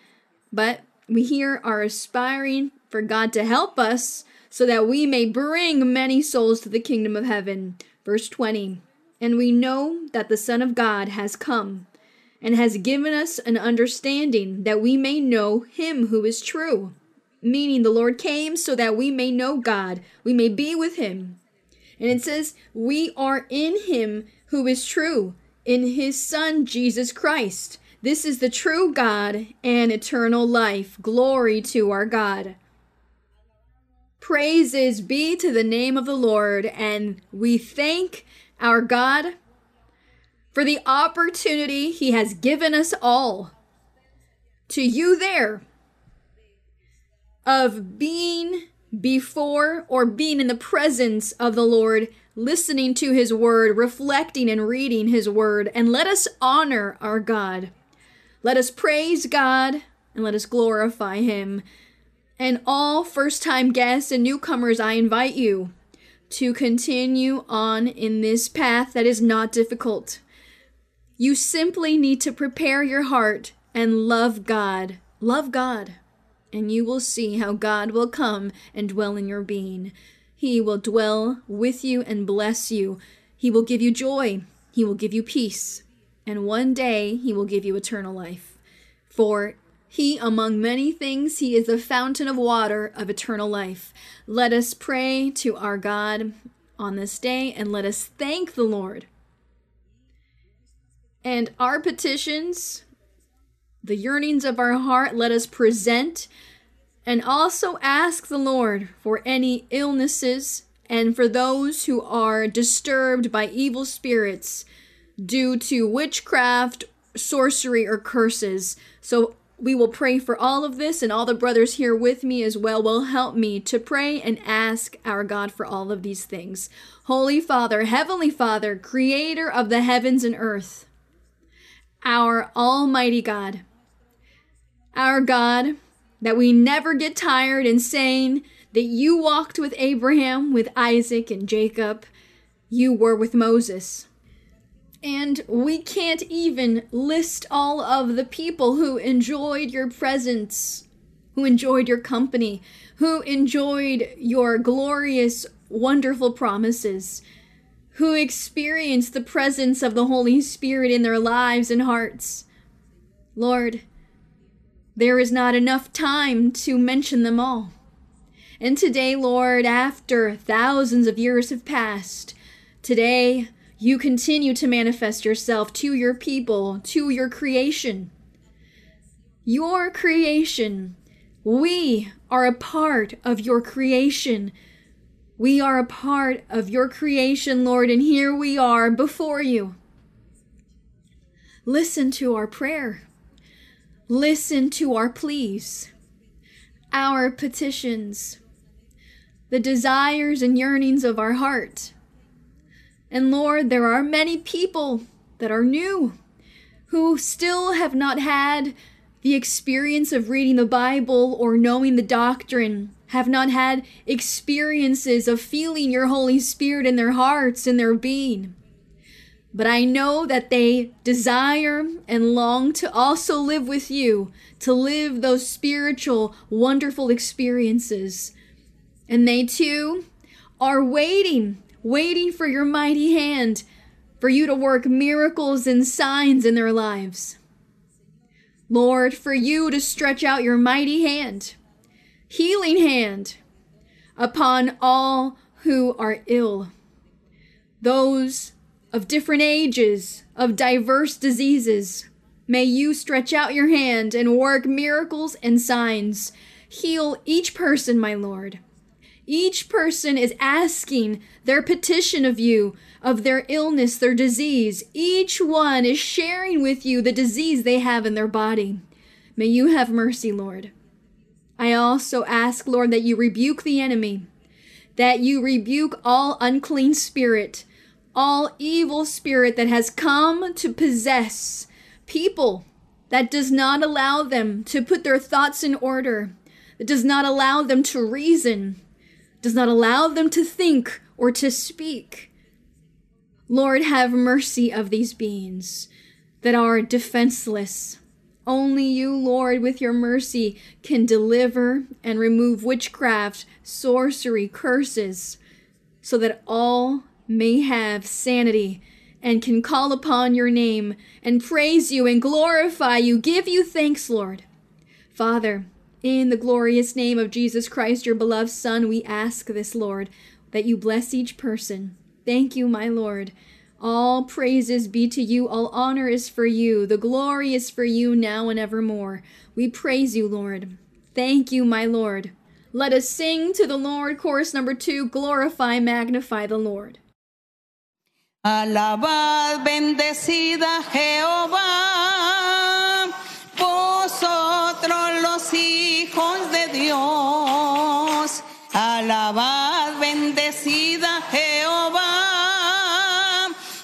S1: but we here are aspiring for God to help us so that we may bring many souls to the kingdom of heaven. Verse 20 And we know that the Son of God has come and has given us an understanding that we may know him who is true. Meaning, the Lord came so that we may know God, we may be with him. And it says, We are in him who is true, in his Son, Jesus Christ. This is the true God and eternal life. Glory to our God. Praises be to the name of the Lord, and we thank our God for the opportunity He has given us all. To you, there, of being before or being in the presence of the Lord, listening to His word, reflecting and reading His word, and let us honor our God. Let us praise God and let us glorify Him. And all first time guests and newcomers, I invite you to continue on in this path that is not difficult. You simply need to prepare your heart and love God. Love God. And you will see how God will come and dwell in your being. He will dwell with you and bless you. He will give you joy. He will give you peace. And one day he will give you eternal life. For he, among many things, he is the fountain of water of eternal life. Let us pray to our God on this day and let us thank the Lord. And our petitions, the yearnings of our heart, let us present and also ask the Lord for any illnesses and for those who are disturbed by evil spirits due to witchcraft, sorcery, or curses. So we will pray for all of this, and all the brothers here with me as well will help me to pray and ask our God for all of these things. Holy Father, Heavenly Father, Creator of the heavens and earth, our Almighty God, our God, that we never get tired in saying that you walked with Abraham, with Isaac, and Jacob, you were with Moses. And we can't even list all of the people who enjoyed your presence, who enjoyed your company, who enjoyed your glorious, wonderful promises, who experienced the presence of the Holy Spirit in their lives and hearts. Lord, there is not enough time to mention them all. And today, Lord, after thousands of years have passed, today you continue to manifest yourself to your people, to your creation. Your creation. We are a part of your creation. We are a part of your creation, Lord, and here we are before you. Listen to our prayer. Listen to our pleas, our petitions, the desires and yearnings of our heart. And Lord, there are many people that are new who still have not had the experience of reading the Bible or knowing the doctrine, have not had experiences of feeling your Holy Spirit in their hearts and their being. But I know that they desire and long to also live with you, to live those spiritual, wonderful experiences. And they too are waiting waiting for your mighty hand, for you to work miracles and signs in their lives. Lord, for you to stretch out your mighty hand, healing hand, upon all who are ill, those of different ages, of diverse diseases. May you stretch out your hand and work miracles and signs. Heal each person, my Lord. Each person is asking their petition of you, of their illness, their disease. Each one is sharing with you the disease they have in their body. May you have mercy, Lord. I also ask, Lord, that you rebuke the enemy, that you rebuke all unclean spirit, all evil spirit that has come to possess people, that does not allow them to put their thoughts in order, that does not allow them to reason, does not allow them to think or to speak. Lord, have mercy of these beings that are defenseless. Only you, Lord, with your mercy, can deliver and remove witchcraft, sorcery, curses, so that all may have sanity and can call upon your name and praise you and glorify you, give you thanks, Lord. Father, in the glorious name of Jesus Christ, your beloved Son, we ask this, Lord, that you bless each person. Thank you, my Lord. All praises be to you, all honor is for you, the glory is for you now and evermore. We praise you, Lord. Thank you, my Lord. Let us sing to the Lord, chorus number two, glorify, magnify the Lord.
S2: Alabad, bendecida Jehová, hijos de Dios. Alabad, bendecida Jehová,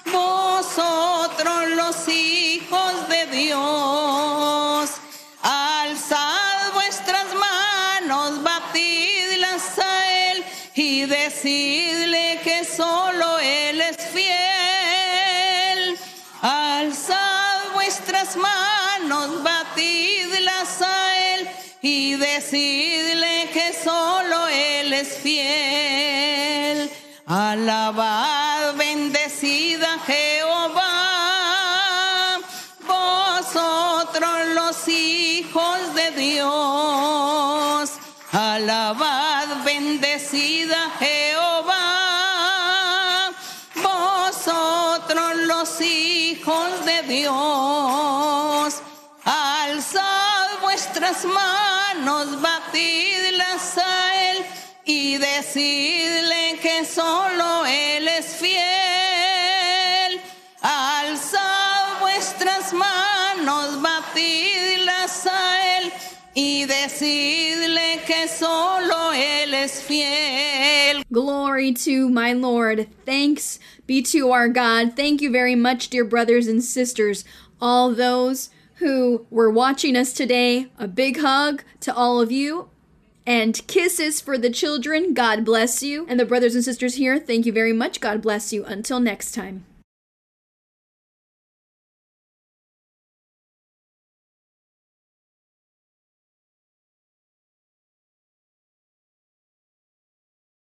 S2: vosotros los hijos de Dios. Alzad vuestras manos, batidlas a Él y decidle que solo Él es fiel. Alzad vuestras manos, batidlas y decidle que solo Él es fiel. Alabad, bendecida Jehová, vosotros los hijos de Dios. Alabad, bendecida Jehová, vosotros los hijos de Dios. Vuestras manos, batidlas a Él y decidle que solo Él es fiel. Alzad vuestras manos, batidlas a Él y decidle que solo Él es fiel.
S1: Glory to my Lord. Thanks be to our God. Thank you very much, dear brothers and sisters. All those who were watching us today, a big hug to all of you. And kisses for the children. God bless you. And the brothers and sisters here, thank you very much. God bless you. Until next time.